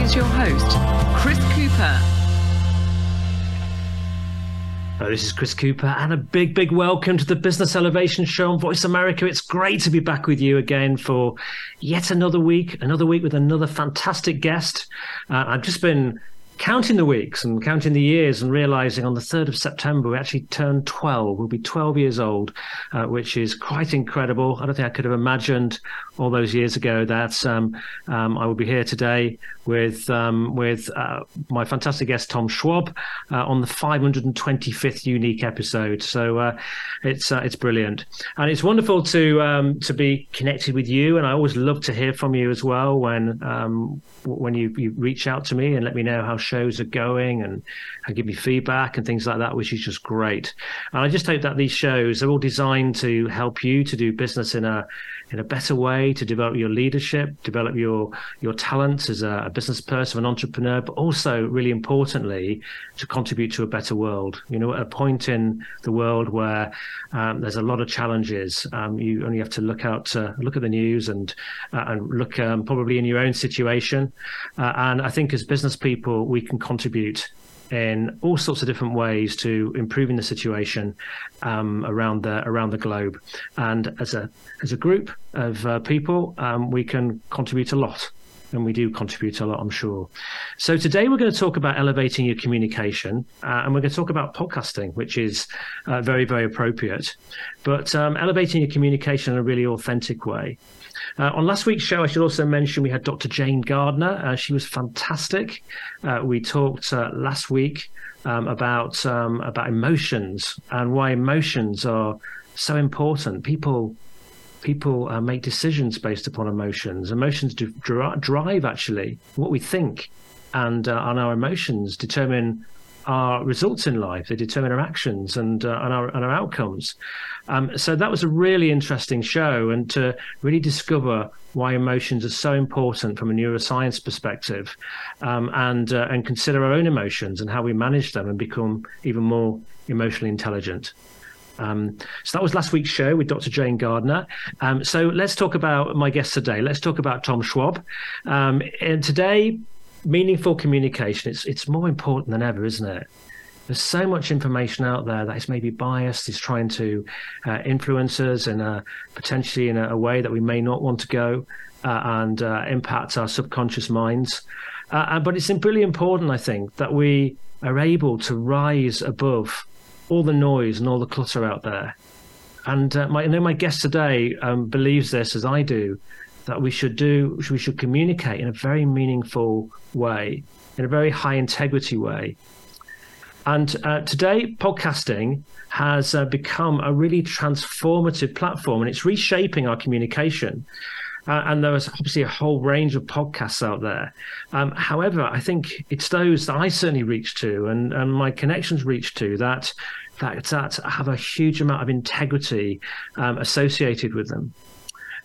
Here's your host, Chris Cooper. Hello, this is Chris Cooper, and a big, big welcome to the Business Elevation Show on Voice America. It's great to be back with you again for yet another week, another week with another fantastic guest. Uh, I've just been counting the weeks and counting the years and realizing on the 3rd of September, we actually turned 12. We'll be 12 years old, uh, which is quite incredible. I don't think I could have imagined all those years ago that um, um, I would be here today with um, with uh, my fantastic guest Tom Schwab uh, on the 525th unique episode. So uh, it's uh, it's brilliant, and it's wonderful to um, to be connected with you. And I always love to hear from you as well when um, when you, you reach out to me and let me know how shows are going and, and give me feedback and things like that, which is just great. And I just hope that these shows are all designed to help you to do business in a in a better way, to develop your leadership, develop your your talents as a, a business person, an entrepreneur, but also really importantly to contribute to a better world. You know, at a point in the world where um, there's a lot of challenges, um, you only have to look out, uh, look at the news, and uh, and look um, probably in your own situation. Uh, and I think as business people, we can contribute in all sorts of different ways to improving the situation um, around the around the globe. And as a as a group of uh, people, um, we can contribute a lot. And we do contribute a lot, I'm sure. So today we're going to talk about elevating your communication, uh, and we're going to talk about podcasting, which is uh, very, very appropriate. But um, elevating your communication in a really authentic way. Uh, on last week's show, I should also mention we had Dr. Jane Gardner. Uh, she was fantastic. Uh, we talked uh, last week um, about um, about emotions and why emotions are so important. People people uh, make decisions based upon emotions. Emotions drive actually what we think, and uh, and our emotions determine our results in life. They determine our actions and uh, and, our, and our outcomes. Um, so that was a really interesting show, and to really discover why emotions are so important from a neuroscience perspective, um, and uh, and consider our own emotions and how we manage them and become even more emotionally intelligent. Um, so that was last week's show with Dr. Jane Gardner. Um, so let's talk about my guest today. Let's talk about Tom Schwab. Um, and today, meaningful communication. It's it's more important than ever, isn't it? There's so much information out there that is maybe biased, is trying to uh, influence us in a potentially in a, a, way that we may not want to go uh, and uh, impact our subconscious minds. Uh, but it's really important, I think, that we are able to rise above all the noise and all the clutter out there. And uh, my, I know my guest today um, believes this as I do, that we should do, we should communicate in a very meaningful way, in a very high integrity way. And uh, today, podcasting has uh, become a really transformative platform and it's reshaping our communication. Uh, and there is obviously a whole range of podcasts out there. Um, however, I think it's those that I certainly reach to and, and my connections reach to that that, that have a huge amount of integrity um, associated with them.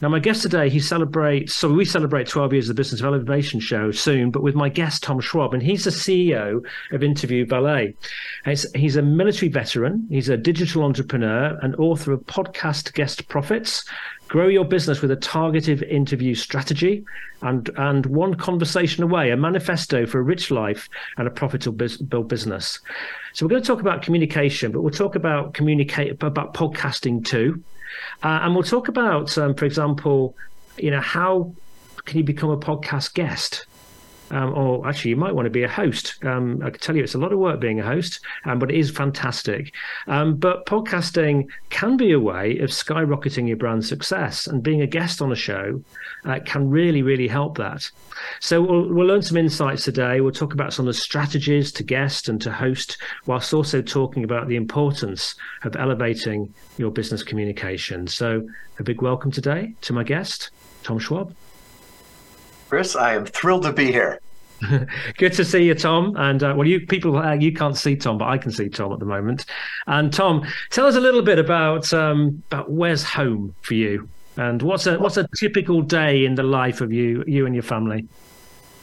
Now, my guest today, he celebrates, so we celebrate 12 years of the Business of Elevation show soon, but with my guest, Tom Schwab, and he's the CEO of Interview Valet. He's, a military veteran, he's a digital entrepreneur, and author of Podcast Guest Profits, Grow Your Business with a Targeted Interview Strategy, and, and One Conversation Away, a manifesto for a rich life and a profitable business. So we're going to talk about communication, but we'll talk about communicate about podcasting too. Uh, and we'll talk about, um, for example, you know, how can you become a podcast guest? Um, or actually, you might want to be a host. Um, I can tell you, it's a lot of work being a host, um, but it is fantastic. Um, but podcasting can be a way of skyrocketing your brand success, and being a guest on a show uh, can really, really help that. So we'll, we'll learn some insights today. We'll talk about some of the strategies to guest and to host, whilst also talking about the importance of elevating your business communication. So a big welcome today to my guest, Tom Schwab. Chris, I am thrilled to be here. Good to see you, Tom. And uh, well, you people, uh, you can't see Tom, but I can see Tom at the moment. And Tom, tell us a little bit about um, about where's home for you, and what's a what's a typical day in the life of you you and your family.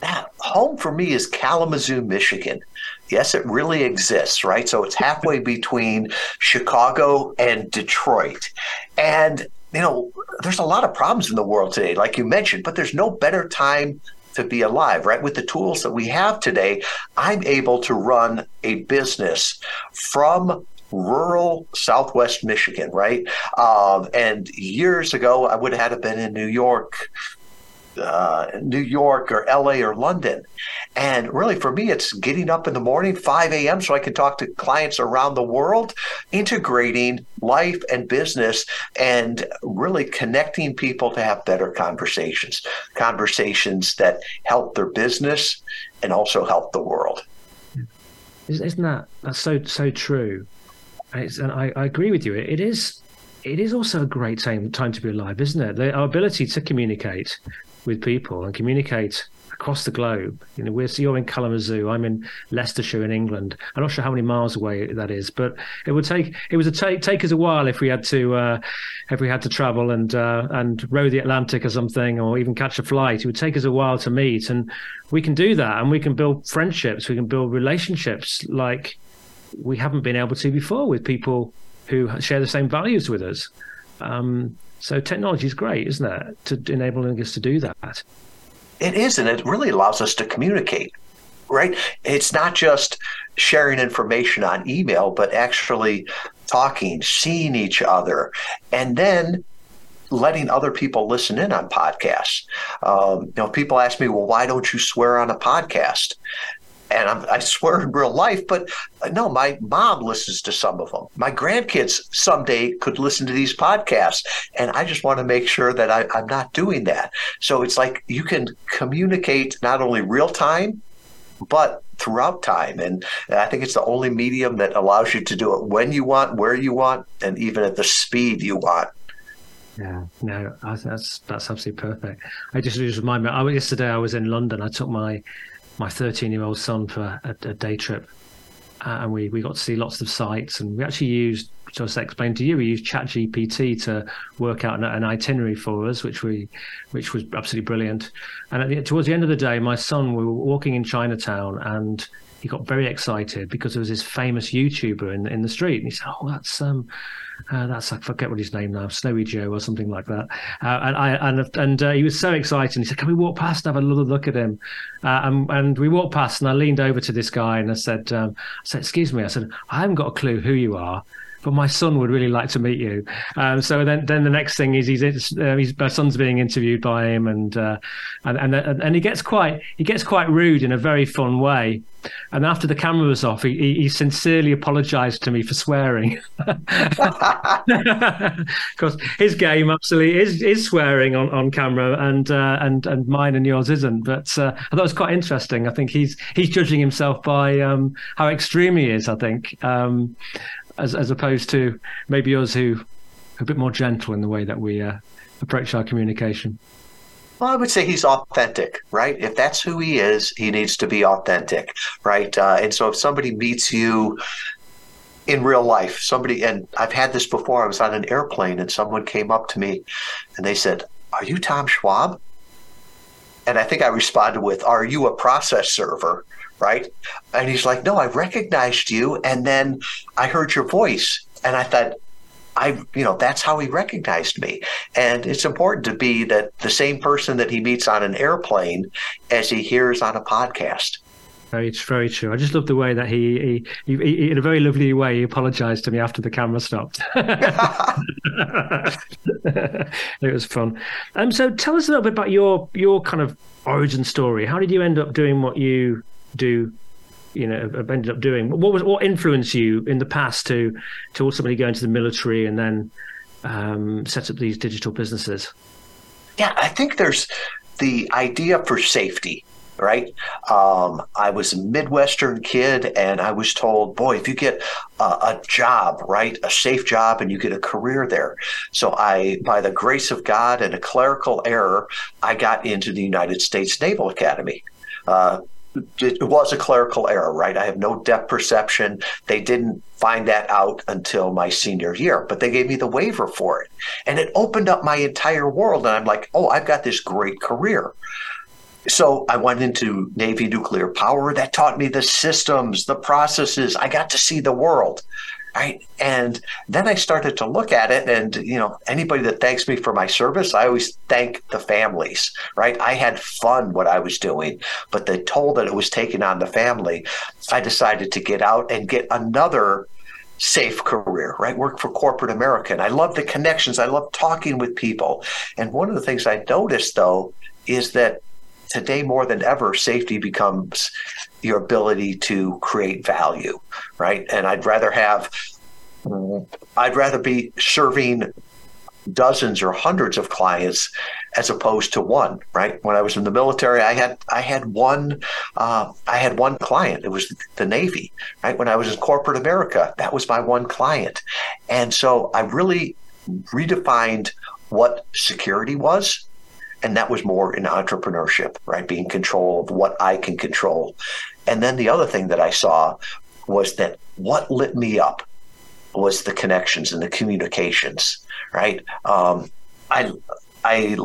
Ah, home for me is Kalamazoo, Michigan. Yes, it really exists, right? So it's halfway between Chicago and Detroit. And, you know, there's a lot of problems in the world today, like you mentioned, but there's no better time to be alive, right? With the tools that we have today, I'm able to run a business from rural Southwest Michigan, right? Um, and years ago, I would have been in New York uh, New York or LA or London. And really, for me, it's getting up in the morning, 5 a.m., so I can talk to clients around the world, integrating life and business, and really connecting people to have better conversations, conversations that help their business and also help the world. Isn't that that's so so true? And I, I agree with you. It is it is also a great time time to be alive, isn't it? The, our ability to communicate with people and communicate across the globe. You know, we're you're in Kalamazoo, I'm in Leicestershire in England. I'm not sure how many miles away that is, but it would take it was a take take us a while if we had to uh, if we had to travel and uh, and row the Atlantic or something, or even catch a flight. It would take us a while to meet, and we can do that, and we can build friendships, we can build relationships like we haven't been able to before with people who share the same values with us. Um, so technology is great, isn't it, to enabling us to do that? It is, and it really allows us to communicate. Right? It's not just sharing information on email, but actually talking, seeing each other, and then letting other people listen in on podcasts. Um, you know, people ask me, "Well, why don't you swear on a podcast?" And I'm, i swear in real life, but uh, no, my mom listens to some of them. My grandkids someday could listen to these podcasts, and I just want to make sure that I, I'm not doing that. So it's like you can communicate not only real time, but throughout time. And I think it's the only medium that allows you to do it when you want, where you want, and even at the speed you want. Yeah, no, that's that's absolutely perfect. I just, just remind me. I yesterday I was in London. I took my my 13 year old son for a, a day trip. Uh, and we, we got to see lots of sites. And we actually used, I explained to you, we used ChatGPT to work out an, an, itinerary for us, which we, which was absolutely brilliant. And the, towards the end of the day, my son, we were walking in Chinatown, and he got very excited because there was this famous YouTuber in in the street, and he said, "Oh, that's um, uh, that's I forget what his name now, Snowy Joe or something like that." Uh, and I and and uh, he was so excited. He said, "Can we walk past and have a little look at him?" Uh, and, and we walked past, and I leaned over to this guy and I said, um, "I said, excuse me," I said, "I haven't got a clue who you are." But my son would really like to meet you. Um, so then, then the next thing is he's, uh, he's my son's being interviewed by him, and, uh, and and and he gets quite he gets quite rude in a very fun way. And after the camera was off, he, he sincerely apologized to me for swearing. Because his game absolutely is, is swearing on, on camera, and uh, and and mine and yours isn't. But uh, I thought it was quite interesting. I think he's he's judging himself by um, how extreme he is. I think. Um, as as opposed to maybe us who are a bit more gentle in the way that we uh, approach our communication. Well, I would say he's authentic, right? If that's who he is, he needs to be authentic, right? Uh, and so if somebody meets you in real life, somebody, and I've had this before, I was on an airplane and someone came up to me and they said, Are you Tom Schwab? And I think I responded with, Are you a process server? Right? And he's like, No, I recognized you. And then I heard your voice. And I thought, I, you know, that's how he recognized me. And it's important to be that the same person that he meets on an airplane as he hears on a podcast. Very, very true. I just love the way that he, he, he, he in a very lovely way, he apologized to me after the camera stopped. it was fun. Um, so tell us a little bit about your, your kind of origin story. How did you end up doing what you do you know ended up doing. What was what influenced you in the past to to ultimately go into the military and then um, set up these digital businesses? Yeah i think there's the idea for safety right? Um, i was a midwestern kid and i was told boy if you get a, a job right a safe job and you get a career there. So i by the grace of god and a clerical error i got into the united states naval academy. Uh, it was a clerical error, right? I have no depth perception. They didn't find that out until my senior year, but they gave me the waiver for it. And it opened up my entire world. And I'm like, oh, I've got this great career. So I went into Navy nuclear power. That taught me the systems, the processes. I got to see the world right and then i started to look at it and you know anybody that thanks me for my service i always thank the families right i had fun what i was doing but the toll that it was taking on the family i decided to get out and get another safe career, right? Work for corporate America. And I love the connections. I love talking with people. And one of the things I noticed though is that today more than ever, safety becomes your ability to create value, right? And I'd rather have, I'd rather be serving dozens or hundreds of clients as opposed to one right? When i was in the military i had i had one uh, i had one client. It was the navy right? When i was in corporate america that was my one client. And so i really redefined what security was and that was more in entrepreneurship right? Being control of what i can control. And then the other thing that i saw was that what lit me up was the connections and the communications right? Um, i i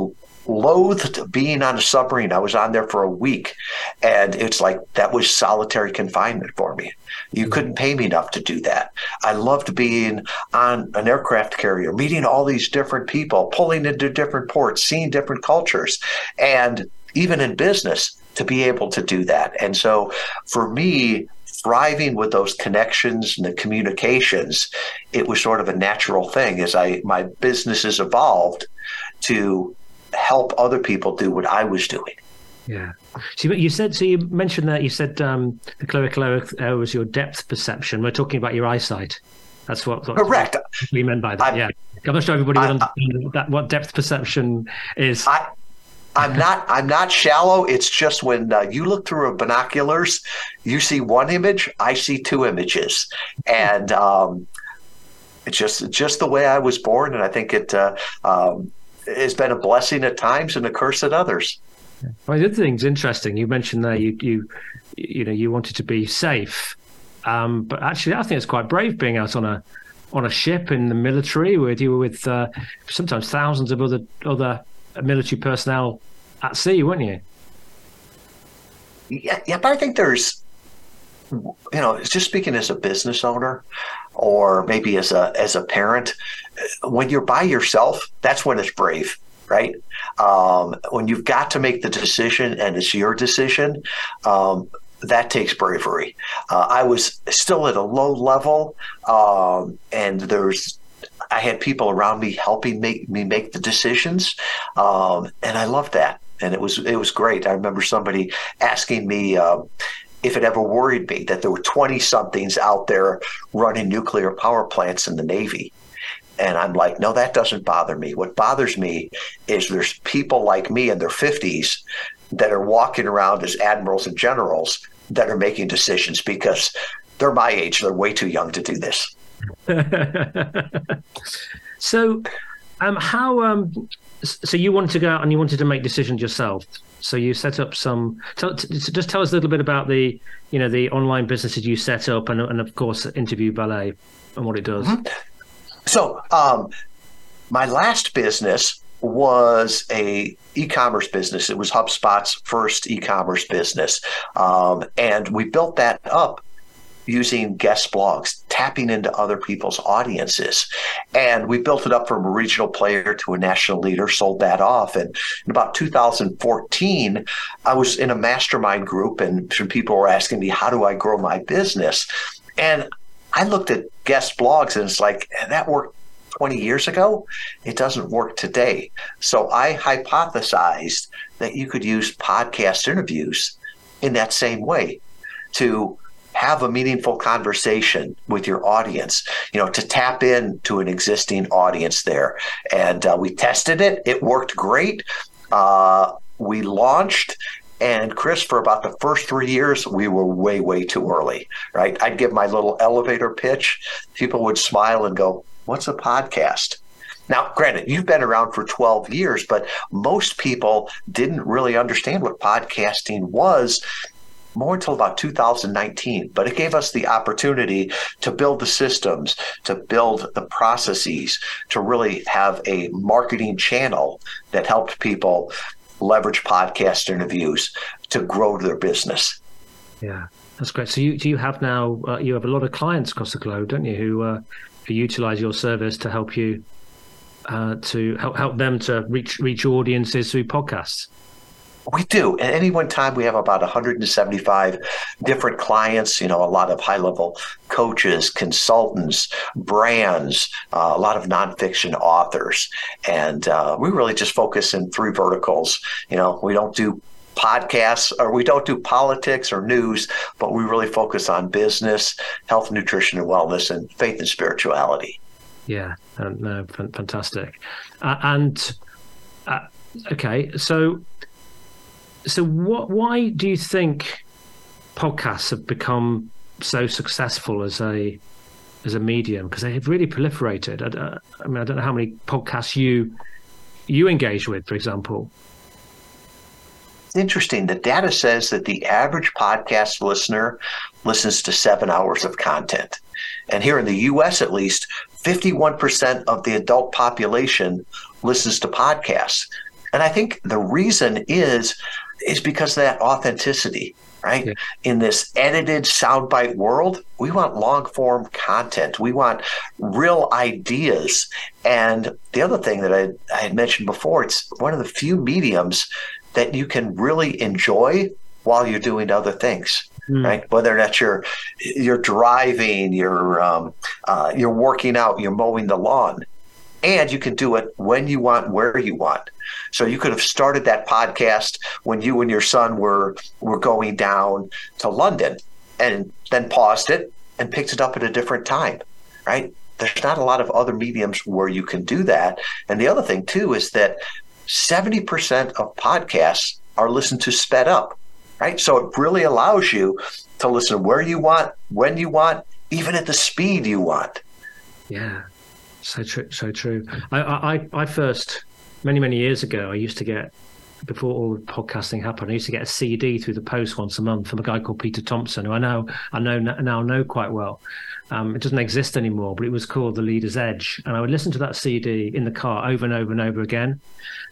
loathed being on a submarine. I was on there for a week, and it's like that was solitary confinement for me. You mm-hmm. couldn't pay me enough to do that. I loved being on an aircraft carrier, meeting all these different people, pulling into different ports, seeing different cultures, and even in business to be able to do that. And so for me, thriving with those connections and the communications, it was sort of a natural thing as I my businesses evolved to help other people do what I was doing. Yeah. So you said, so you mentioned that you said um, the clerical error was your depth perception. We're talking about your eyesight. That's what, what correct. We meant by that. I, yeah. I'm not sure everybody would understand that, what depth perception is. I, I'm not. I'm not shallow. It's just when uh, you look through a binoculars, you see one image. I see two images, and um, it's just just the way I was born. And I think it uh, um, has been a blessing at times and a curse at others. Well, the other thing's interesting. You mentioned that you you you know you wanted to be safe, um, but actually, I think it's quite brave being out on a on a ship in the military with you were with uh, sometimes thousands of other other military personnel at sea, weren't you? Yeah, yeah, but I think there's, you know, just speaking as a business owner, or maybe as a as a parent, when you're by yourself, that's when it's brave, right? Um, when you've got to make the decision and it's your decision, um, that takes bravery. Uh, I was still at a low level, um, and there's I had people around me helping make me make the decisions, um, and I loved that. And it was it was great. I remember somebody asking me. Uh, if it ever worried me that there were 20 somethings out there running nuclear power plants in the Navy. And I'm like, no, that doesn't bother me. What bothers me is there's people like me in their 50s that are walking around as admirals and generals that are making decisions because they're my age. They're way too young to do this. so, um, how? Um, so you wanted to go out and you wanted to make decisions yourself. So you set up some. Tell, just tell us a little bit about the, you know, the online businesses you set up, and, and of course, Interview Valet and what it does. Mm-hmm. So, um, my last business was a e-commerce business. It was HubSpot's first e-commerce business, um, and we built that up using guest blogs, tapping into other people's audiences. And we built it up from a regional player to a national leader, sold that off. And in about 2014, I was in a mastermind group, and some people were asking me, How do I grow my business? And I looked at guest blogs and it's like, that worked 20 years ago. It doesn't work today. So I hypothesized that you could use podcast interviews in that same way to have a meaningful conversation with your audience, you know, to tap into an existing audience there. And uh, we tested it, it worked great. Uh, we launched and Chris, for about the first three years, we were way, way too early, right? I'd give my little elevator pitch. People would smile and go, What's a podcast? Now, granted, you've been around for 12 years, but most people didn't really understand what podcasting was more until about 2019, but it gave us the opportunity to build the systems, to build the processes, to really have a marketing channel that helped people leverage podcast interviews to grow their business. Yeah, that's great. So you do you have now uh, you have a lot of clients across the globe, don't you, who uh, who utilize your service to help you uh, to help help them to reach reach audiences through podcasts. We do. At any one time, we have about 175 different clients, you know, a lot of high level coaches, consultants, brands, uh, a lot of nonfiction authors. And uh, we really just focus in three verticals. You know, we don't do podcasts or we don't do politics or news, but we really focus on business, health, nutrition, and wellness, and faith and spirituality. Yeah, um, no, fantastic. Uh, and uh, okay, so so what? Why do you think podcasts have become so successful as a as a medium? Because they have really proliferated. I, I mean, I don't know how many podcasts you you engage with, for example It's interesting. The data says that the average podcast listener listens to seven hours of content. And here in the US, at least, 51% of the adult population listens to podcasts. And I think the reason is is because of that authenticity, right? Yeah. In this edited soundbite world, we want long form content. We want real ideas. And the other thing that I, I had mentioned before, it's one of the few mediums that you can really enjoy while you're doing other things. Mm. Right, whether that's you're you're driving, you're um, uh, you're working out, you're mowing the lawn, and you can do it when you want, where you want. So you could have started that podcast when you and your son were were going down to London, and then paused it and picked it up at a different time. Right? There's not a lot of other mediums where you can do that. And the other thing too is that 70% of podcasts are listened to sped up, right? So it really allows you to listen where you want, when you want, even at the speed you want. Yeah, so true. So true. I, I, I first, many, many years ago, I used to get before all the podcasting happened, I used to get a CD through the post once a month from a guy called Peter Thompson, who I know I know now know quite well. Um, it doesn't exist anymore, but it was called The Leader's Edge. And I would listen to that CD in the car over and over and over again.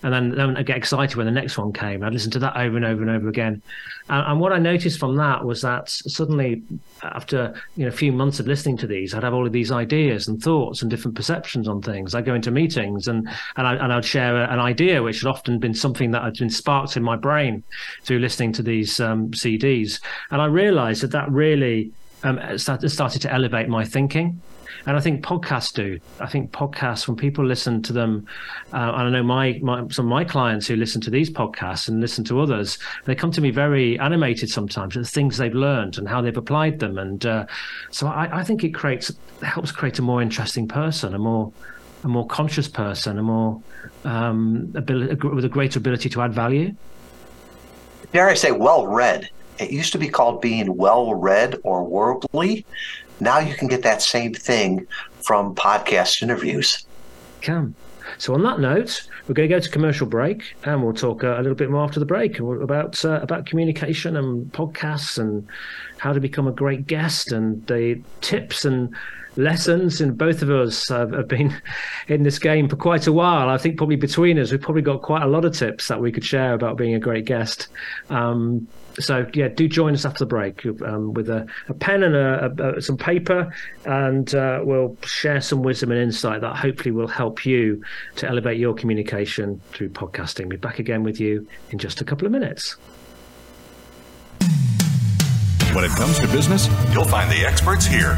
And then, then I'd get excited when the next one came. I'd listen to that over and over and over again. And, and, what I noticed from that was that suddenly, after you know, a few months of listening to these, I'd have all of these ideas and thoughts and different perceptions on things. I'd go into meetings and, and, I, and I'd share an idea, which had often been something that had been sparked in my brain through listening to these um, CDs. And I realized that that really um, started, started to elevate my thinking. And I think podcasts do. I think podcasts, when people listen to them, uh, and I know my, my some of my clients who listen to these podcasts and listen to others, they come to me very animated sometimes with the things they've learned and how they've applied them. And uh, so I, I think it creates helps create a more interesting person, a more a more conscious person, a more um, ability, with a greater ability to add value. Dare I say, well read. It used to be called being well read or worldly. Now you can get that same thing from podcast interviews. Come. So on that note, we're going to go to commercial break, and we'll talk uh, a little bit more after the break about uh, about communication and podcasts and how to become a great guest and the tips and lessons. And both of us have, been in this game for quite a while. I think probably between us, we've probably got quite a lot of tips that we could share about being a great guest. Um, so yeah, do join us after the break um, with a, a, pen and a, a, some paper, and uh, we'll share some wisdom and insight that hopefully will help you to elevate your communication through podcasting. Be back again with you in just a couple of minutes. When it comes to business, you'll find the experts here.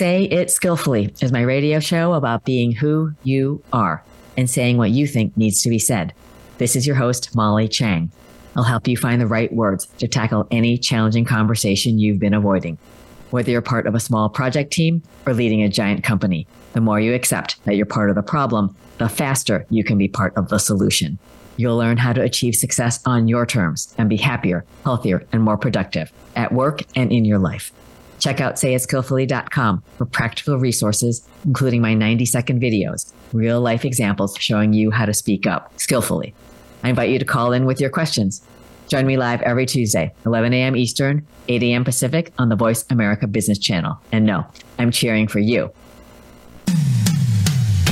Say It Skillfully is my radio show about being who you are and saying what you think needs to be said. This is your host, Molly Chang. I'll help you find the right words to tackle any challenging conversation you've been avoiding. Whether you're part of a small project team or leading a giant company, the more you accept that you're part of the problem, the faster you can be part of the solution. You'll learn how to achieve success on your terms and be happier, healthier, and more productive at work and in your life. Check out sayitskillfully.com for practical resources, including my 90 second videos, real life examples showing you how to speak up skillfully. I invite you to call in with your questions. Join me live every Tuesday, 11 a.m. Eastern, 8 a.m. Pacific on the Voice America Business Channel. And no, I'm cheering for you.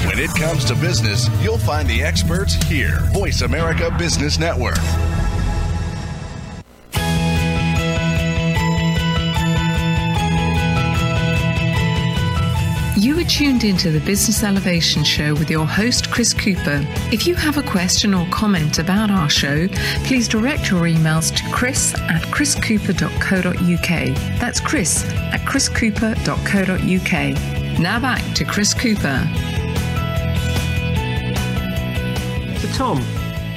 When it comes to business, you'll find the experts here. Voice America Business Network. You are tuned into the Business Elevation Show with your host, Chris Cooper. If you have a question or comment about our show, please direct your emails to chris at chriscooper.co.uk. That's chris at chriscooper.co.uk. Now back to Chris Cooper. So, Tom,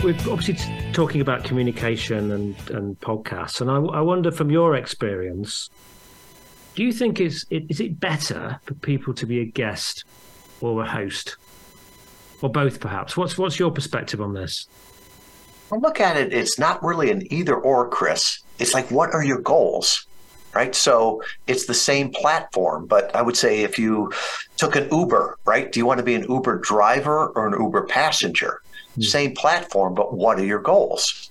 we're obviously talking about communication and, and podcasts, and I, I wonder from your experience, do you think is it, is it better for people to be a guest or a host, or both, perhaps? What's what's your perspective on this? Well, look at it. It's not really an either or, Chris. It's like, what are your goals? Right. So it's the same platform, but I would say if you took an Uber, right? Do you want to be an Uber driver or an Uber passenger? Mm-hmm. Same platform, but what are your goals?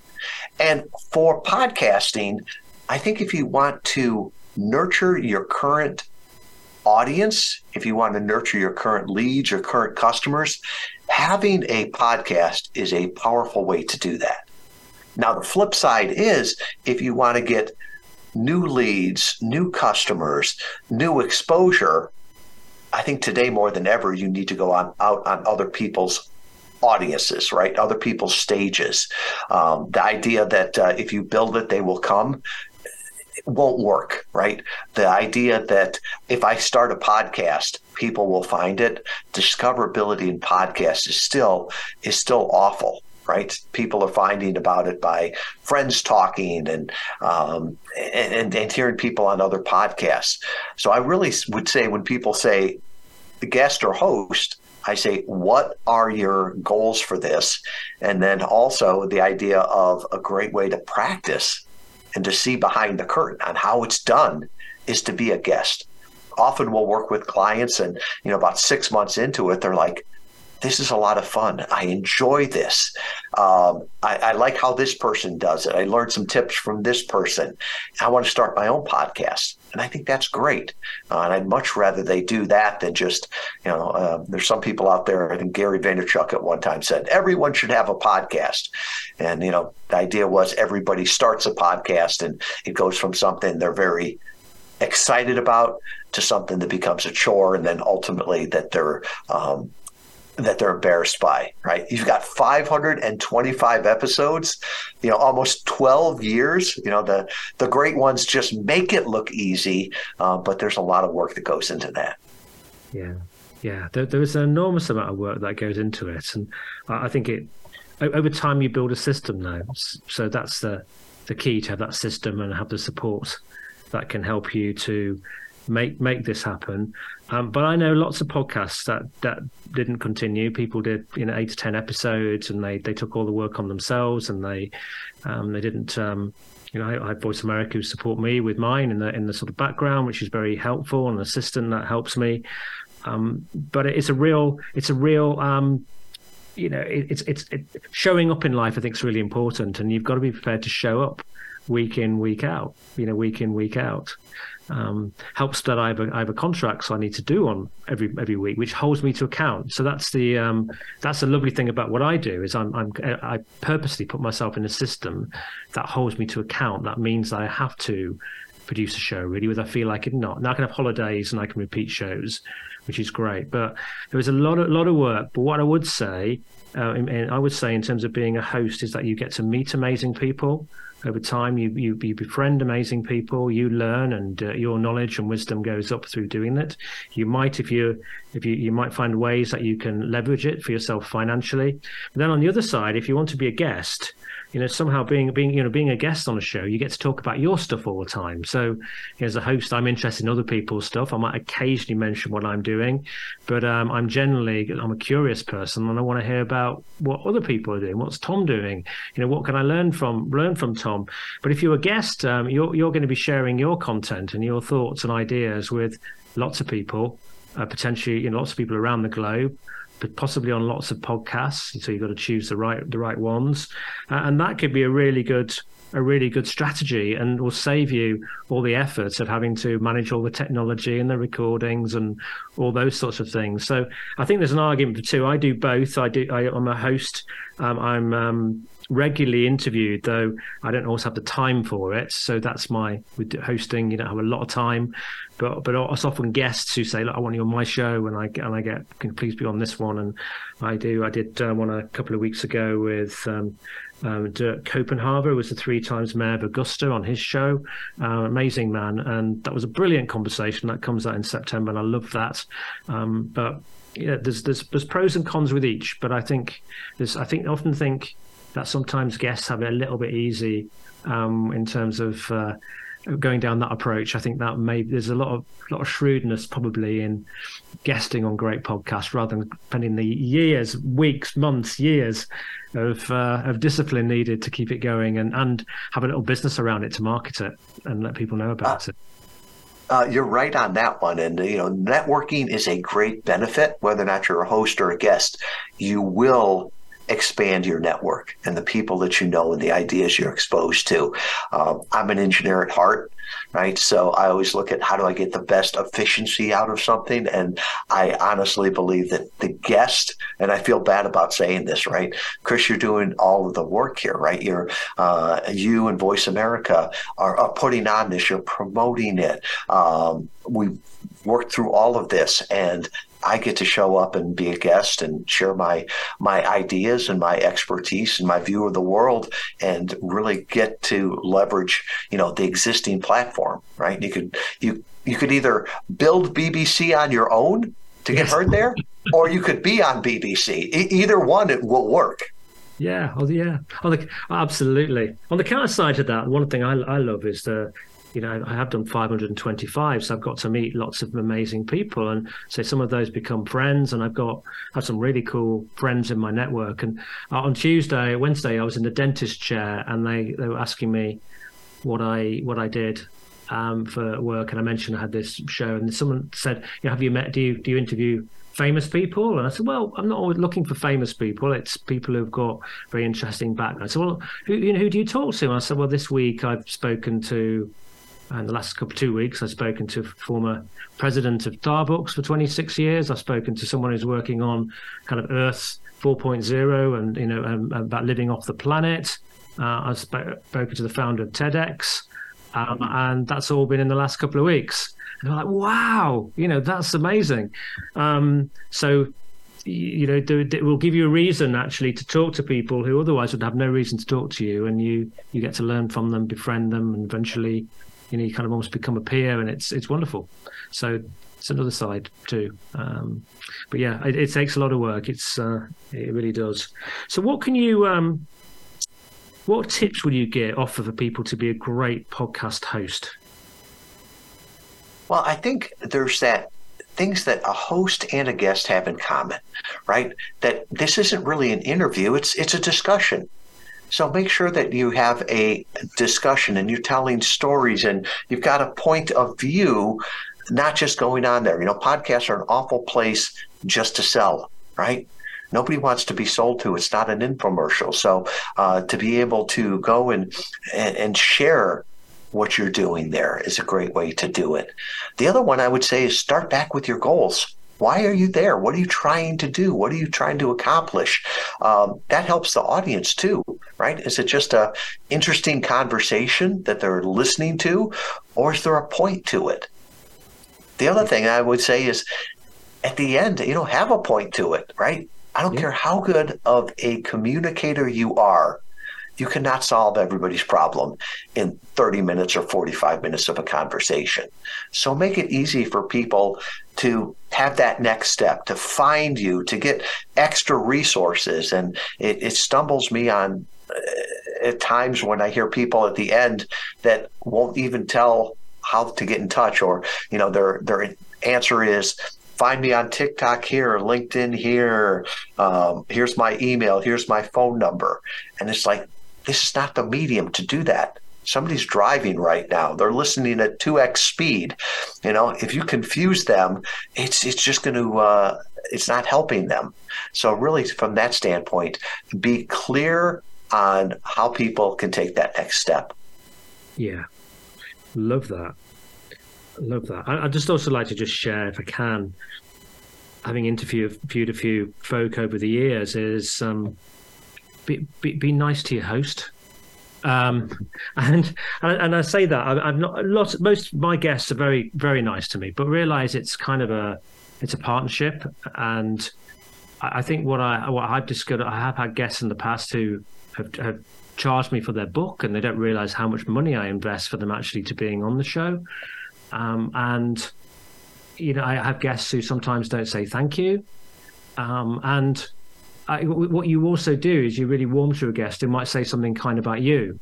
And for podcasting, I think if you want to nurture your current audience, if you want to nurture your current leads, your current customers, having a podcast is a powerful way to do that. Now, the flip side is if you want to get new leads, new customers, new exposure, I think today more than ever, you need to go on out on other people's audiences, right? Other people's stages. Um, the idea that uh, if you build it, they will come won't work, right? The idea that if I start a podcast, people will find it. Discoverability in podcasts is still is still awful, right? People are finding about it by friends talking and um, and, and hearing people on other podcasts. So I really would say when people say the guest or host, I say, what are your goals for this? And then also the idea of a great way to practice and to see behind the curtain on how it's done is to be a guest. Often we'll work with clients, and you know, about six months into it, they're like, "This is a lot of fun. I enjoy this. Um, I, I, like how this person does it. I learned some tips from this person. I want to start my own podcast." And I think that's great. Uh, and I'd much rather they do that than just, you know, uh, there's some people out there. I think Gary Vaynerchuk at one time said everyone should have a podcast. And, you know, the idea was everybody starts a podcast and it goes from something they're very excited about to something that becomes a chore and then ultimately that they're um, that they're embarrassed by, right? You've got 525 episodes, you know, almost 12 years. You know, the the great ones just make it look easy, uh, but there's a lot of work that goes into that. Yeah, yeah, there, there is an enormous amount of work that goes into it, and I think it over time you build a system now. So that's the the key to have that system and have the support that can help you to make make this happen. Um, but I know lots of podcasts that that didn't continue. People did you know eight to ten episodes, and they they took all the work on themselves, and they um, they didn't. Um, you know, I, I have Voice America who support me with mine in the in the sort of background, which is very helpful, and an assistant that helps me. Um, but it's a real it's a real um, you know it, it's it's it, showing up in life. I think is really important, and you've got to be prepared to show up week in week out. You know, week in week out. Um, helps that I have, a, I have a contract so I need to do on every every week, which holds me to account. So that's the um, that's the lovely thing about what I do is I'm, I'm I purposely put myself in a system that holds me to account. That means I have to produce a show really, whether I feel like it or not. Now I can have holidays and I can repeat shows, which is great. But there is a lot of lot of work. But what I would say, uh, and I would say in terms of being a host, is that you get to meet amazing people over time you, you, you befriend amazing people you learn and uh, your knowledge and wisdom goes up through doing it you might if you if you you might find ways that you can leverage it for yourself financially. But then on the other side if you want to be a guest you know somehow being being you know being a guest on a show you get to talk about your stuff all the time. So as a host i'm interested in other people's stuff. I might occasionally mention what i'm doing but um, i'm generally i'm a curious person and i want to hear about what other people are doing. What's tom doing? You know what can i learn from learn from tom? But if you're a guest um, you're, you're going to be sharing your content and your thoughts and ideas with lots of people uh, potentially you know lots of people around the globe but possibly on lots of podcasts. So you've got to choose the right the right ones, uh, and that could be a really good a really good strategy and will save you all the efforts of having to manage all the technology and the recordings and all those sorts of things. So I think there's an argument for two. I do both. I do. I, am a host. Um, I'm um, regularly interviewed, though I don't always have the time for it. So that's my with hosting. You don't have a lot of time, but but it's often guests who say, "Look, I want you on my show," and I and I get, "Can please be on this one?" And I do. I did uh, one a couple of weeks ago with. Um, um, Deke Copenhaver was the three times mayor of Augusta on his show. Uh, amazing man, and that was a brilliant conversation. That comes out in September, and I love that. Um, but yeah, there's there's there's pros and cons with each, but I think there's I think often think that sometimes guests have it a little bit easy um, in terms of uh, going down that approach. I think that maybe there's a lot of lot of shrewdness probably in guesting on great podcasts rather than spending the years, weeks, months, years of uh, of discipline needed to keep it going and and have a little business around it to market it and let people know about uh, it. Uh, you're right on that one. And, you know, networking is a great benefit, whether or not you're a host or a guest. You will expand your network and the people that you know and the ideas you're exposed to. Um, I'm an engineer at heart, right? So I always look at how do I get the best efficiency out of something. And I honestly believe that the guest, and I feel bad about saying this, right? Chris, you're doing all of the work here, right? You're, uh, you and Voice America are, are, putting on this, you're promoting it. Um, we worked through all of this and I get to show up and be a guest and share my my ideas and my expertise and my view of the world and really get to leverage you know the existing platform right you could you you could either build BBC on your own to get heard there or you could be on BBC e- either one it will work yeah, oh, yeah. On the, absolutely. On the counter side of that, one thing I, I love is the you know, I have done 525, so I've got to meet lots of amazing people, and so some of those become friends, and I've got have some really cool friends in my network. And uh, on Tuesday, Wednesday, I was in the dentist chair, and they they were asking me what I what I did um, for work, and I mentioned I had this show, and someone said, "Yeah, have you met? Do you do you interview?" famous people? And I said, well, I'm not always looking for famous people. It's people who've got very interesting backgrounds. So, well, who, you know, who do you talk to? And I said, well, this week I've spoken to and the last couple two weeks, I've spoken to former president of Starbucks for 26 years. I've spoken to someone who's working on kind of Earth 4.0 and you know um, about living off the planet. Uh, I've sp- spoken to the founder of TEDx, um, and that's all been in the last couple of weeks. And they're like, "Wow, you know, that's amazing." Um, so you know, it will give you a reason actually to talk to people who otherwise would have no reason to talk to you, and you you get to learn from them, befriend them, and eventually you know you kind of almost become a peer, and it's it's wonderful. So it's another side too. Um, but yeah, it, it, takes a lot of work. It's uh, it really does. So what can you um, what tips would you get offer for people to be a great podcast host? Well, I think there's that things that a host and a guest have in common, right? That this isn't really an interview; it's it's a discussion. So make sure that you have a discussion and you're telling stories and you've got a point of view, not just going on there. You know, podcasts are an awful place just to sell, right? Nobody wants to be sold to. It's not an infomercial. So uh, to be able to go and, and, share what you're doing there is a great way to do it. The other one I would say is start back with your goals. Why are you there? What are you trying to do? What are you trying to accomplish? Um, that helps the audience too, right? Is it just a interesting conversation that they're listening to, or is there a point to it? The other thing I would say is, at the end, you know, have a point to it, right? I don't yeah. care how good of a communicator you are you cannot solve everybody's problem in 30 minutes or 45 minutes of a conversation. So make it easy for people to have that next step, to find you, to get extra resources. And it, it stumbles me on uh, at times when I hear people at the end that won't even tell how to get in touch or, you know, their, their answer is, find me on TikTok here, LinkedIn here. Um, here's my email. Here's my phone number. And it's like, this is not the medium to do that. Somebody's driving right now. They're listening at 2x speed. You know, if you confuse them, it's it's just going to uh, it's not helping them. So really from that standpoint, be clear on how people can take that next step. Yeah. Love that. Love that. I, would just also like to just share, if I can, having interviewed a few folk over the years, is um, be, be, be nice to your host. Um, and, and I say that I, have not lots. Most of my guests are very very nice to me, but realize it's kind of a it's a partnership. And I think what I what I've discovered, I have had guests in the past who have, have charged me for their book, and they don't realize how much money I invest for them actually to being on the show. Um, and you know, I have guests who sometimes don't say thank you, um, and uh, what you also do is you really warm to a guest who might say something kind about you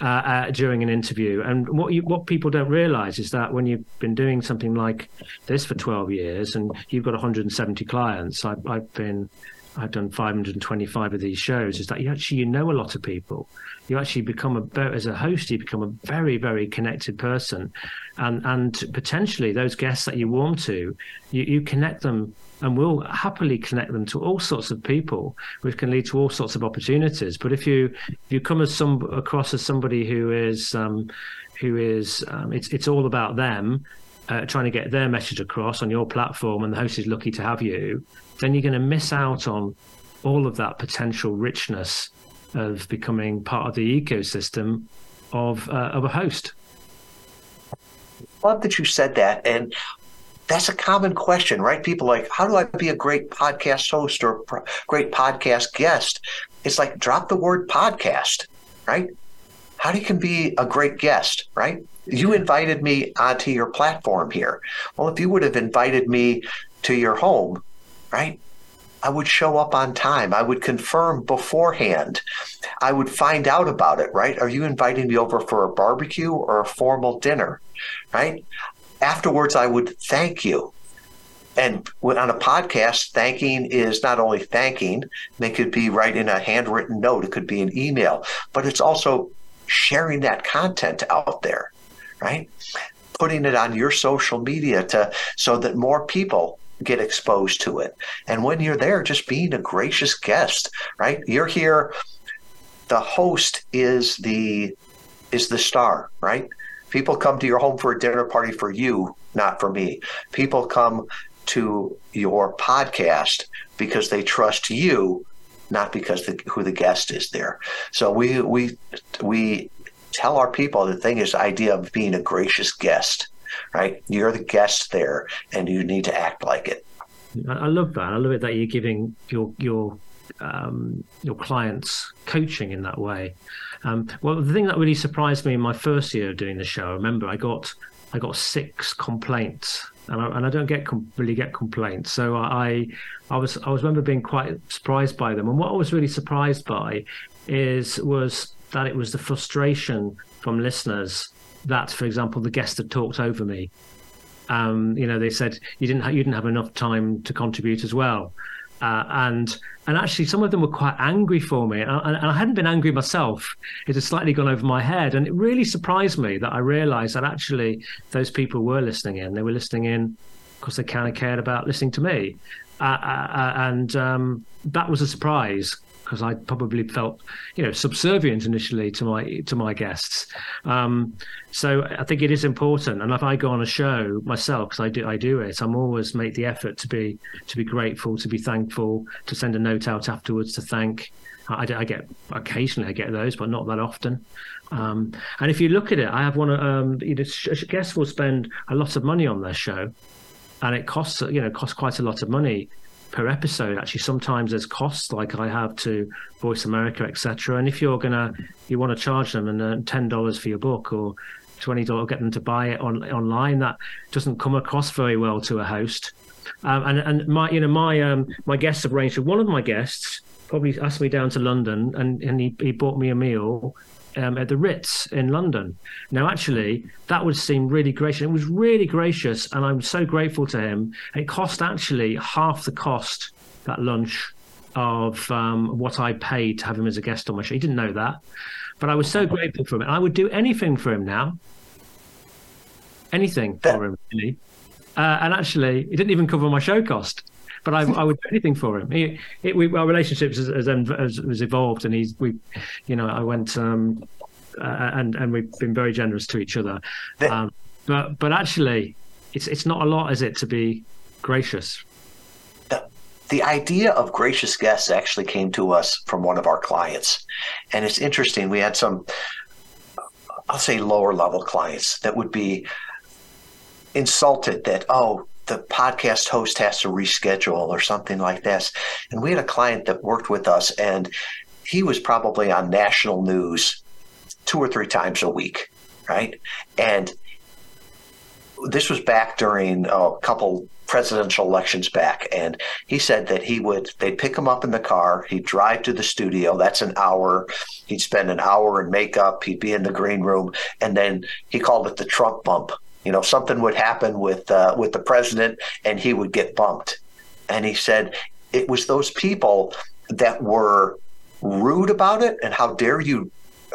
uh, uh, during an interview. And what you, what people don't realize is that when you've been doing something like this for 12 years and you've got 170 clients, I've, I've been I've done 525 of these shows is that you actually you know a lot of people. You actually become a as a host, you become a very very connected person, and and potentially those guests that you warm to, you, you connect them and we'll happily connect them to all sorts of people, which can lead to all sorts of opportunities. But if you if you come as some across as somebody who is um, who is um, it's it's all about them, uh, trying to get their message across on your platform, and the host is lucky to have you, then you're going to miss out on all of that potential richness of becoming part of the ecosystem of uh, of a host. Love that you said that, and that's a common question, right? People like, how do I be a great podcast host or great podcast guest? It's like drop the word podcast, right? How do you can be a great guest, right? You invited me onto your platform here. Well, if you would have invited me to your home, right? I would show up on time. I would confirm beforehand. I would find out about it, right? Are you inviting me over for a barbecue or a formal dinner, right? afterwards I would thank you. And on a podcast, thanking is not only thanking, it could be writing a handwritten note, it could be an email, but it's also sharing that content out there, right? Putting it on your social media to so that more people get exposed to it. And when you're there, just being a gracious guest, right? You're here. The host is the is the star, right? People come to your home for a dinner party for you, not for me. People come to your podcast because they trust you, not because the, who the guest is there. So we we we tell our people the thing is the idea of being a gracious guest, right? You're the guest there, and you need to act like it. I love that. I love it that you're giving your your um, your clients coaching in that way. Um, well, the thing that really surprised me in my first year of doing the show, I remember I got I got six complaints, and I, and I don't get com- really get complaints. So I I was I was remember being quite surprised by them. And what I was really surprised by is was that it was the frustration from listeners that, for example, the guest had talked over me. Um, you know, they said you didn't ha- you didn't have enough time to contribute as well. Uh, and and actually some of them were quite angry for me. And I, and I, hadn't been angry myself. It had slightly gone over my head. And it really surprised me that i realized that actually those people were listening in. They were listening in because they kind of cared about listening to me. Uh, uh, and um, that was a surprise because I probably felt, you know, subservient initially to my to my guests. Um, so I think it is important. And if I go on a show myself, because I do I do it, I'm always make the effort to be to be grateful, to be thankful, to send a note out afterwards to thank. I, I get occasionally I get those, but not that often. Um, and if you look at it, I have one. Um, you know, guests will spend a lot of money on their show, and it costs you know costs quite a lot of money per episode. Actually, sometimes there's costs like I have to Voice America, etc. And if you're gonna you want to charge them and ten dollars for your book or twenty dollars, get them to buy it on online, that doesn't come across very well to a host. Um, and and my you know my um, my guests have ranged. One of my guests probably asked me down to London and and he, he bought me a meal um, at the Ritz in London. Now, actually, that would seem really gracious. It was really gracious, and I'm so grateful to him. It cost actually half the cost that lunch of um, what I paid to have him as a guest on my show. He didn't know that, but I was so grateful for him. I would do anything for him now, anything for him, really. Uh, and actually, it didn't even cover my show cost but I, I, would do anything for him. He, it, we, our relationships has, has, has, has, evolved, and he's we, you know, I went um, uh, and and we've been very generous to each other. Um, but but actually, it's it's not a lot, is it, to be gracious? The, the idea of gracious guests actually came to us from one of our clients, and it's interesting. We had some, I'll say, lower level clients that would be insulted that oh the podcast host has to reschedule or something like this. And we had a client that worked with us, and he was probably on national news two or three times a week, right? And this was back during a couple presidential elections back and he said that he would they'd pick him up in the car he'd drive to the studio that's an hour he'd spend an hour in makeup he'd be in the green room and then he called it the trump bump you know something would happen with uh, with the president and he would get bumped. And he said it was those people that were rude about it and how dare you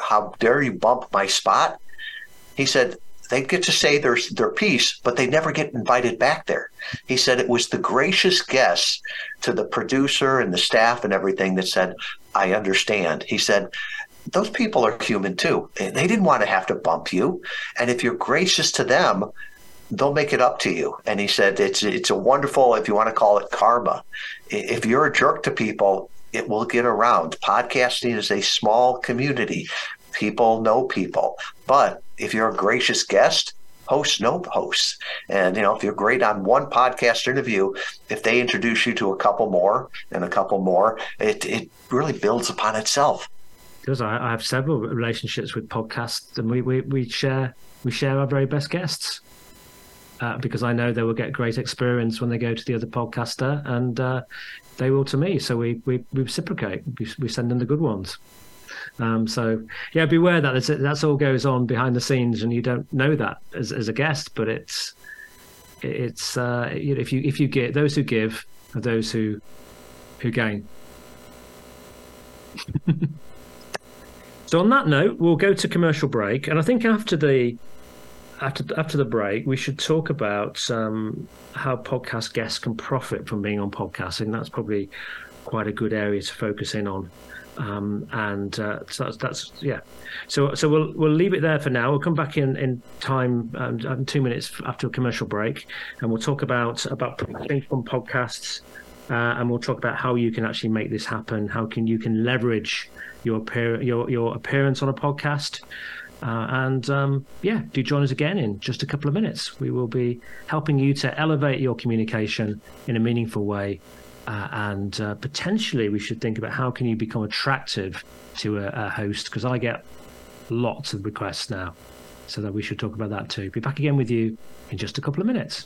how dare you bump my spot? He said they get to say their their piece but they never get invited back there. He said it was the gracious guests to the producer and the staff and everything that said i understand. He said those people are human too. They didn't want to have to bump you. And if you're gracious to them, they'll make it up to you. And he said it's it's a wonderful, if you want to call it karma. If you're a jerk to people, it will get around. Podcasting is a small community. People know people. But if you're a gracious guest, hosts know hosts. And you know, if you're great on one podcast interview, if they introduce you to a couple more and a couple more, it it really builds upon itself because I, I, have several relationships with podcasts, and we, we, we share we share our very best guests uh, because I know they will get great experience when they go to the other podcaster, and uh, they will to me. So we we, we reciprocate. We, we send them the good ones. Um, so yeah, beware that that's, that's all goes on behind the scenes, and you don't know that as, as a guest. But it's it's uh, if you if you get those who give are those who who gain. So on that note, we'll go to commercial break, and I think after the after after the break, we should talk about um, how podcast guests can profit from being on podcasting. That's probably quite a good area to focus in on. Um, and uh, so that's, that's, yeah. So so we'll we'll leave it there for now. We'll come back in in time um, two minutes after a commercial break, and we'll talk about about profiting from podcasts, uh, and we'll talk about how you can actually make this happen. How can you can leverage your appear- your your appearance on a podcast. Uh, and um, yeah, do join us again in just a couple of minutes. We will be helping you to elevate your communication in a meaningful way, uh, and uh, potentially we should think about how can you become attractive to a, a host. Because I get lots of requests now, so that we should talk about that too. Be back again with you in just a couple of minutes.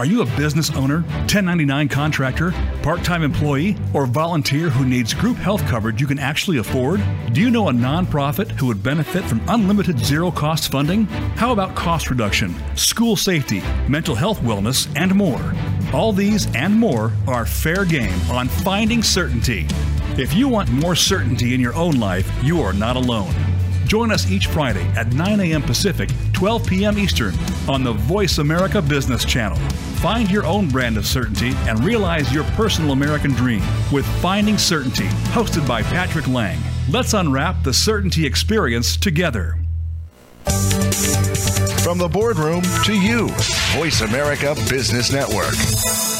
Are you a business owner, 1099 contractor, part time employee, or volunteer who needs group health coverage you can actually afford? Do you know a nonprofit who would benefit from unlimited zero cost funding? How about cost reduction, school safety, mental health wellness, and more? All these and more are fair game on Finding Certainty. If you want more certainty in your own life, you are not alone. Join us each Friday at 9 a.m. Pacific, 12 p.m. Eastern on the Voice America Business Channel. Find your own brand of certainty and realize your personal American dream with Finding Certainty, hosted by Patrick Lang. Let's unwrap the certainty experience together. From the boardroom to you, Voice America Business Network.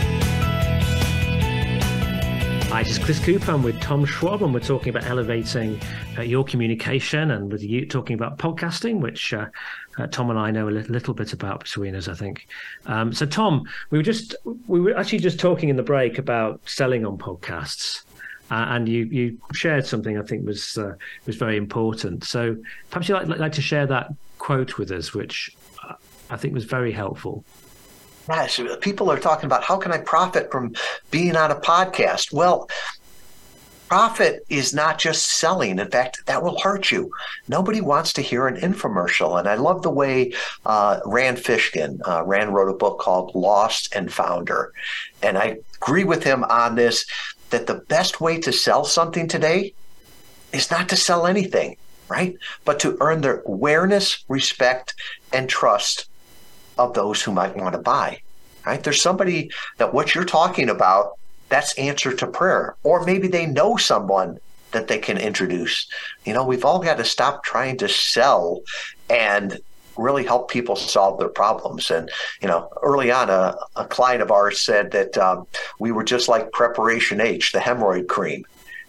Hi, this is Chris Cooper. I'm with Tom Schwab, and we're talking about elevating uh, your communication and with you talking about podcasting, which uh, uh, Tom and I know a little, little, bit about between us, I think. Um, so, Tom, we were just we were actually just talking in the break about selling on podcasts. Uh, and you you shared something I think was uh, was very important. So perhaps you'd like, like to share that quote with us, which uh, I think was very helpful. So people are talking about how can I profit from being on a podcast? Well, profit is not just selling. In fact, that will hurt you. Nobody wants to hear an infomercial. And I love the way uh, Rand Fishkin, uh, Rand wrote a book called Lost and Founder. And I agree with him on this that the best way to sell something today is not to sell anything, right? But to earn the awareness, respect, and trust of those who might want to buy. Right? There's somebody that what you're talking about that's answer to prayer. Or maybe they know someone that they can introduce. You know, we've all got to stop trying to sell and really help people solve their problems. And, you know, early on, a, a client of ours said that um, we were just like Preparation H, the hemorrhoid cream.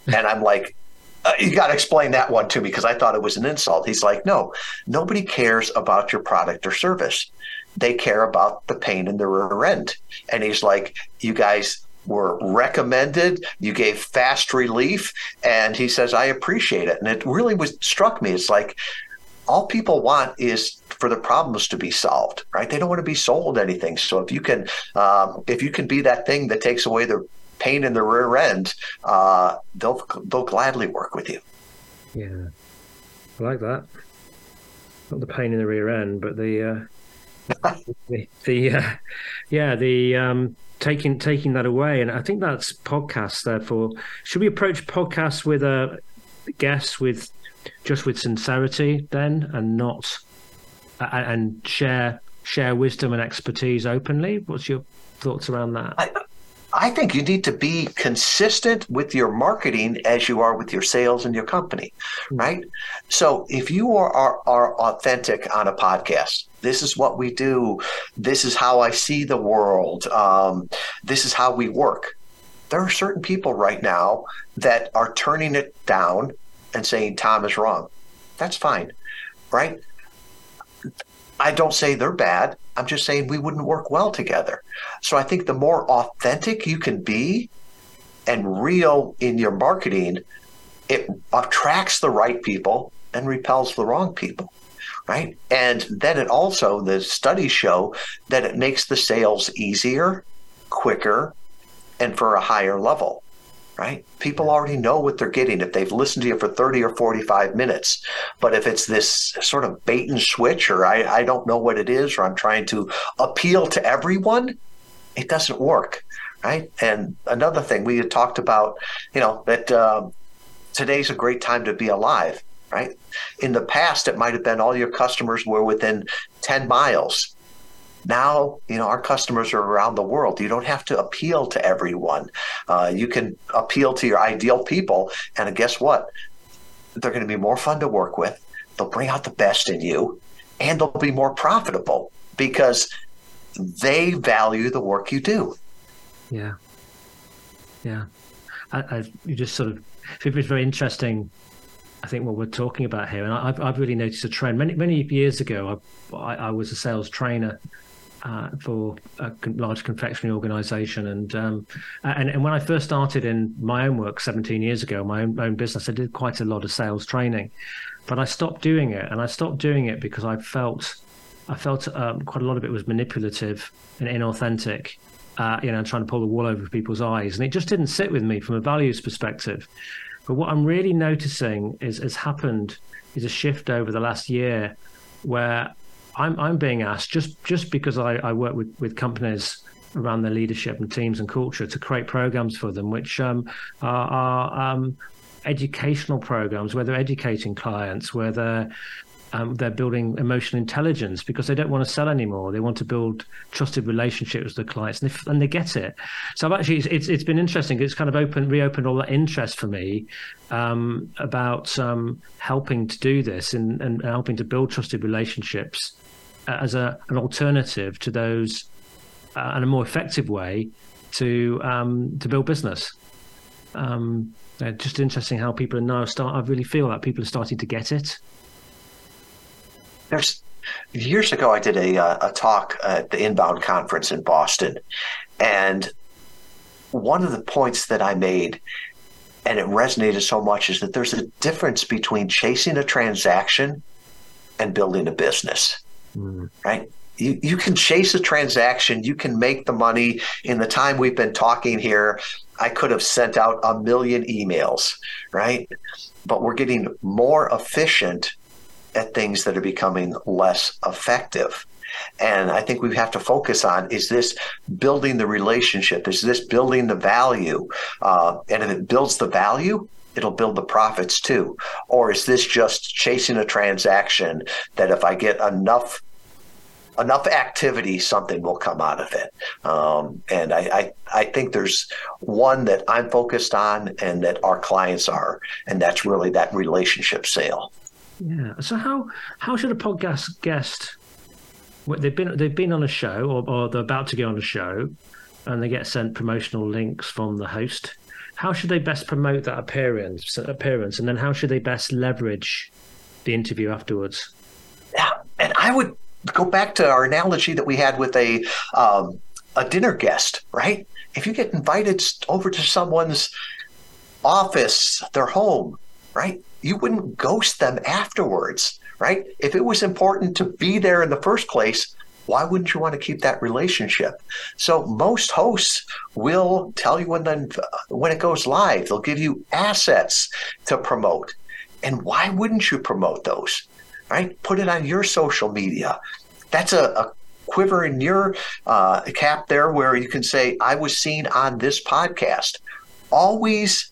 And I'm like, uh, you got to explain that one to me because I thought it was an insult. He's like, no, nobody cares about your product or service. They care about the pain in the rear end. And he's like, you guys were recommended. You gave fast relief. And he says, I appreciate it. And it really was struck me. It's like all people want is for the problems to be solved, right? They don't want to be sold anything. So if you can, um, if you can be that thing that takes away the pain in the rear end, uh, they'll they'll gladly work with you. Yeah, I like that. Not the pain in the rear end, but the uh, the, the uh, yeah the um, taking taking that away. And I think that's podcasts. Therefore, should we approach podcasts with a guest with just with sincerity then, and not and share share wisdom and expertise openly? What's your thoughts around that? I, I think you need to be consistent with your marketing as you are with your sales and your company, hmm. right? So if you are, are, are authentic on a podcast, this is what we do. This is how I see the world. Um, this is how we work. There are certain people right now that are turning it down and saying Tom is wrong. That's fine, right? I don't say they're bad. I'm just saying we wouldn't work well together. So I think the more authentic you can be and real in your marketing, it attracts the right people and repels the wrong people right? And then it also, the studies show that it makes the sales easier, quicker, and for a higher level, right? People already know what they're getting if they've listened to you for 30 or 45 minutes. But if it's this sort of bait and switch, or I, I don't know what it is, or I'm trying to appeal to everyone, it doesn't work, right? And another thing we had talked about, you know, that uh, today's a great time to be alive, right? In the past, it might have been all your customers were within 10 miles. Now you know our customers are around the world. You don't have to appeal to everyone. Uh, you can appeal to your ideal people and guess what? They're going to be more fun to work with. They'll bring out the best in you and they'll be more profitable because they value the work you do. Yeah. Yeah. I, I you just sort of it's very interesting I think what we're talking about here, and I've, I've really noticed a trend. Many many years ago, I, I, I was a sales trainer uh, for a large confectionery organization. And, um, and and when I first started in my own work 17 years ago, my own, own business, I did quite a lot of sales training, but I stopped doing it. And I stopped doing it because I felt I felt um, quite a lot of it was manipulative and inauthentic. Uh, you know, trying to pull the wool over people's eyes, and it just didn't sit with me from a values perspective. But what I'm really noticing is has happened is a shift over the last year where I'm I'm being asked just just because I, I work with with companies around their leadership and teams and culture to create programs for them, which um, are, are um, educational programs where they're educating clients, where they're um, they're building emotional intelligence because they don't want to sell anymore. They want to build trusted relationships with the clients, and they, and they get it. So I've actually, it's, it's been interesting. It's kind of opened, reopened all that interest for me um, about um, helping to do this and, and helping to build trusted relationships as a, an alternative to those uh, and a more effective way to um, to build business. Um, just interesting how people are now start. I really feel that people are starting to get it. There's years ago, I did a uh, a talk at the Inbound conference in Boston, and one of the points that I made, and it resonated so much, is that there's a difference between chasing a transaction and building a business mm. right? You, you can chase a transaction, you can make the money. In the time we've been talking here, I could have sent out a million emails, right? But we're getting more efficient at things that are becoming less effective. And I think we have to focus on is this building the relationship? Is this building the value? Uh, and if it builds the value, it'll build the profits too? Or is this just chasing a transaction that if I get enough enough activity, something will come out of it. Um, and I, I, I, think there's one that I'm focused on and that our clients are, and that's really that relationship sale. Yeah. So how how should a podcast guest? They've been they've been on a show or, or they're about to go on a show, and they get sent promotional links from the host. How should they best promote that appearance appearance? And then how should they best leverage the interview afterwards? Yeah. And i would go back to our analogy that we had with a um, a dinner guest right? If you get invited over to someone's office their home right you wouldn't ghost them afterwards right if it was important to be there in the first place why wouldn't you want to keep that relationship? So most hosts will tell you when when it goes live. They'll give you assets to promote. And why wouldn't you promote those? Right? Put it on your social media. That's a, a quiver in your uh, cap there where you can say, I was seen on this podcast. Always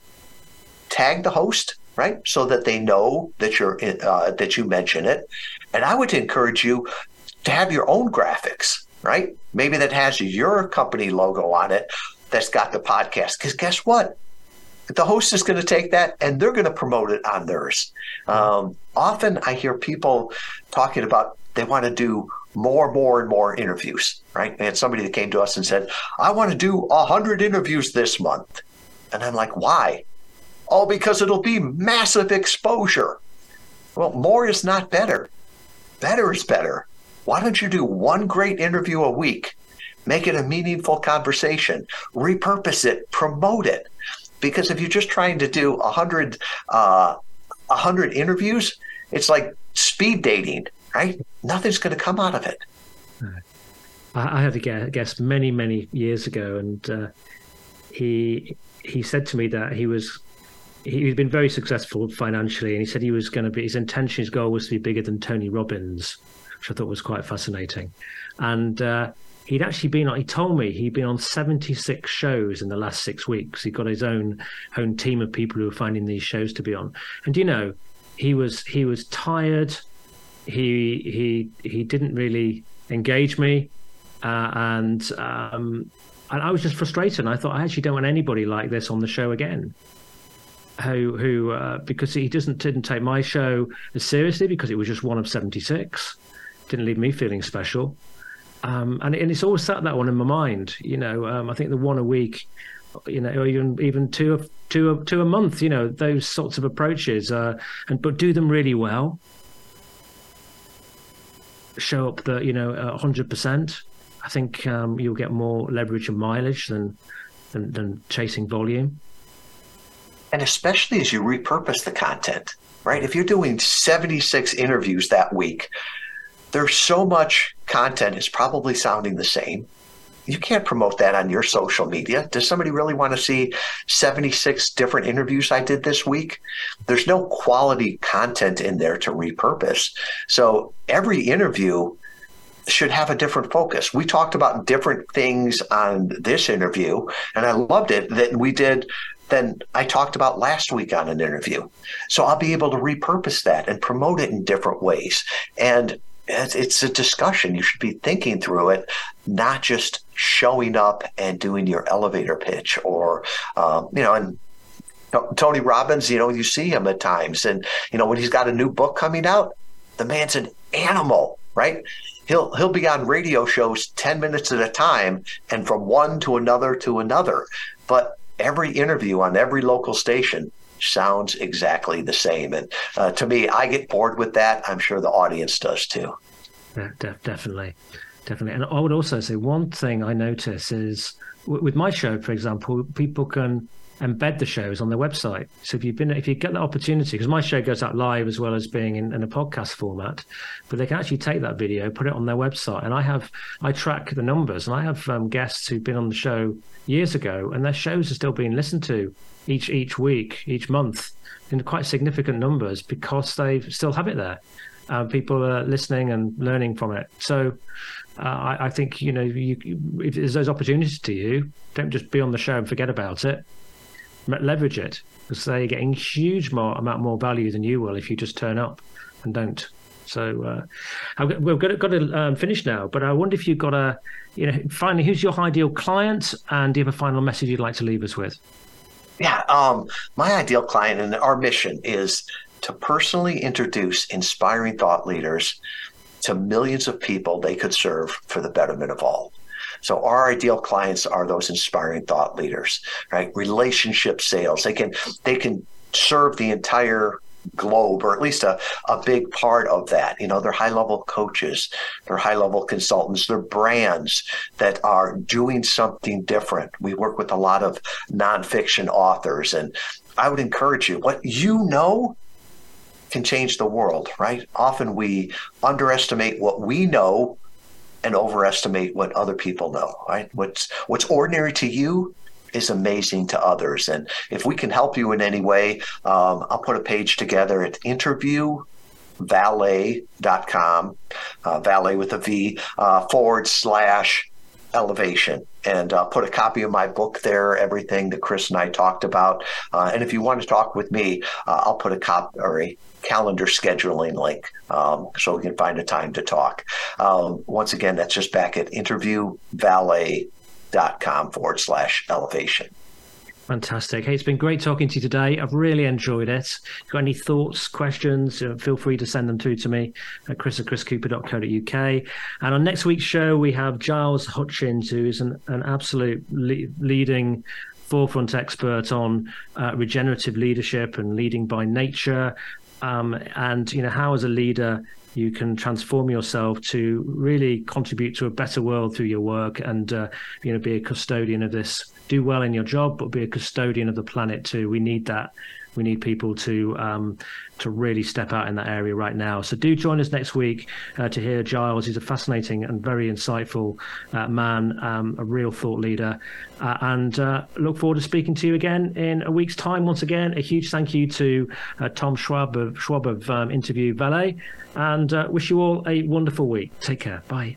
tag the host, right? So that they know that you're uh, that you mention it. And I would encourage you to have your own graphics, right? Maybe that has your company logo on it that's got the podcast. Because guess what? The host is going to take that and they're going to promote it on theirs. Um, often I hear people talking about they want to do more, more, and more interviews, right? And somebody that came to us and said, I want to do 100 interviews this month. And I'm like, why? Oh, because it'll be massive exposure. Well, more is not better. Better is better. Why don't you do one great interview a week? Make it a meaningful conversation, repurpose it, promote it. Because if you're just trying to do a hundred, uh, a hundred interviews, it's like speed dating, right? Nothing's going to come out of it. I had a guest many, many years ago, and uh, he he said to me that he was he'd been very successful financially, and he said he was going to be his intention, his goal was to be bigger than Tony Robbins, which I thought was quite fascinating. And uh, he'd actually been on. He told me he'd been on seventy six shows in the last six weeks. He got his own own team of people who were finding these shows to be on. And you know, he was he was tired. He he he didn't really engage me, uh, and um, and I was just frustrated. And I thought I actually don't want anybody like this on the show again who who uh, because he doesn't didn't take my show as seriously because it was just one of 76 didn't leave me feeling special. Um, and, and it's always sat that one in my mind you know um, i think the one a week you know or even even two two two a month you know those sorts of approaches uh, and but do them really well. Show up the you know 100% i think um, you'll get more leverage and mileage than than, than chasing volume and especially as you repurpose the content, right? If you're doing 76 interviews that week, there's so much content is probably sounding the same. You can't promote that on your social media. Does somebody really want to see 76 different interviews I did this week? There's no quality content in there to repurpose. So every interview should have a different focus. We talked about different things on this interview, and I loved it that we did than I talked about last week on an interview. So I'll be able to repurpose that and promote it in different ways. And it's a discussion. You should be thinking through it, not just showing up and doing your elevator pitch or, um, you know, and Tony Robbins, you know, you see him at times. And, you know, when he's got a new book coming out, the man's an animal, right? He'll he'll be on radio shows 10 minutes at a time and from one to another to another. But every interview on every local station sounds exactly the same. And uh, to me, I get bored with that. I'm sure the audience does too. Yeah, definitely. Definitely. And I would also say one thing I notice is with my show, for example, people can embed the shows on their website. So if you've been, if you get the opportunity, because my show goes out live as well as being in, in, a podcast format, but they can actually take that video, put it on their website, and I have, I track the numbers, and I have um, guests who've been on the show years ago, and their shows are still being listened to each each week, each month, in quite significant numbers because they still have it there. Uh, people are listening and learning from it. So. Uh, I, I, think you know you, if there's those opportunities to you, don't just be on the show and forget about it leverage it because they're getting huge more amount more value than you will if you just turn up and don't. So uh, we've got got to um, finish now, but I wonder if you've got a, you know, finally, who's your ideal client, and do you have a final message you'd like to leave us with? Yeah, um, my ideal client and our mission is to personally introduce inspiring thought leaders to millions of people they could serve for the betterment of all. So our ideal clients are those inspiring thought leaders, right? Relationship sales. They can they can serve the entire globe or at least a, a big part of that. You know they're high level coaches. They're high level consultants. They're brands that are doing something different. We work with a lot of nonfiction authors and i would encourage you what you know can change the world right? Often we underestimate what we know and overestimate what other people know. Right? What's what's ordinary to you is amazing to others. And if we can help you in any way, um, I'll put a page together at interviewvalet.com, uh, valet with a V, uh, forward slash elevation and uh, put a copy of my book there everything that chris and i talked about uh, and if you want to talk with me uh, i'll put a copy or a calendar scheduling link um, so we can find a time to talk. Um, once again, that's just back at interviewvalet.com forward slash elevation. Fantastic. Hey, it's been great talking to you today. I've really enjoyed it. Got any thoughts, questions, uh, feel free to send them through to me at chris at chriscooper.co.uk. And on next week's show, we have Giles Hutchins, who is an, an absolute le- leading forefront expert on uh, regenerative leadership and leading by nature um, and you know how as a leader you can transform yourself to really contribute to a better world through your work and uh, you know be a custodian of this. Do well in your job but be a custodian of the planet too. We need that we need people to um, to really step out in that area right now. So do join us next week uh, to hear Giles. He's a fascinating and very insightful uh, man, um, a real thought leader, uh, and uh, look forward to speaking to you again in a week's time. Once again, a huge thank you to uh, Tom Schwab of Schwab of um, Interview Valet, and uh, wish you all a wonderful week. Take care. Bye.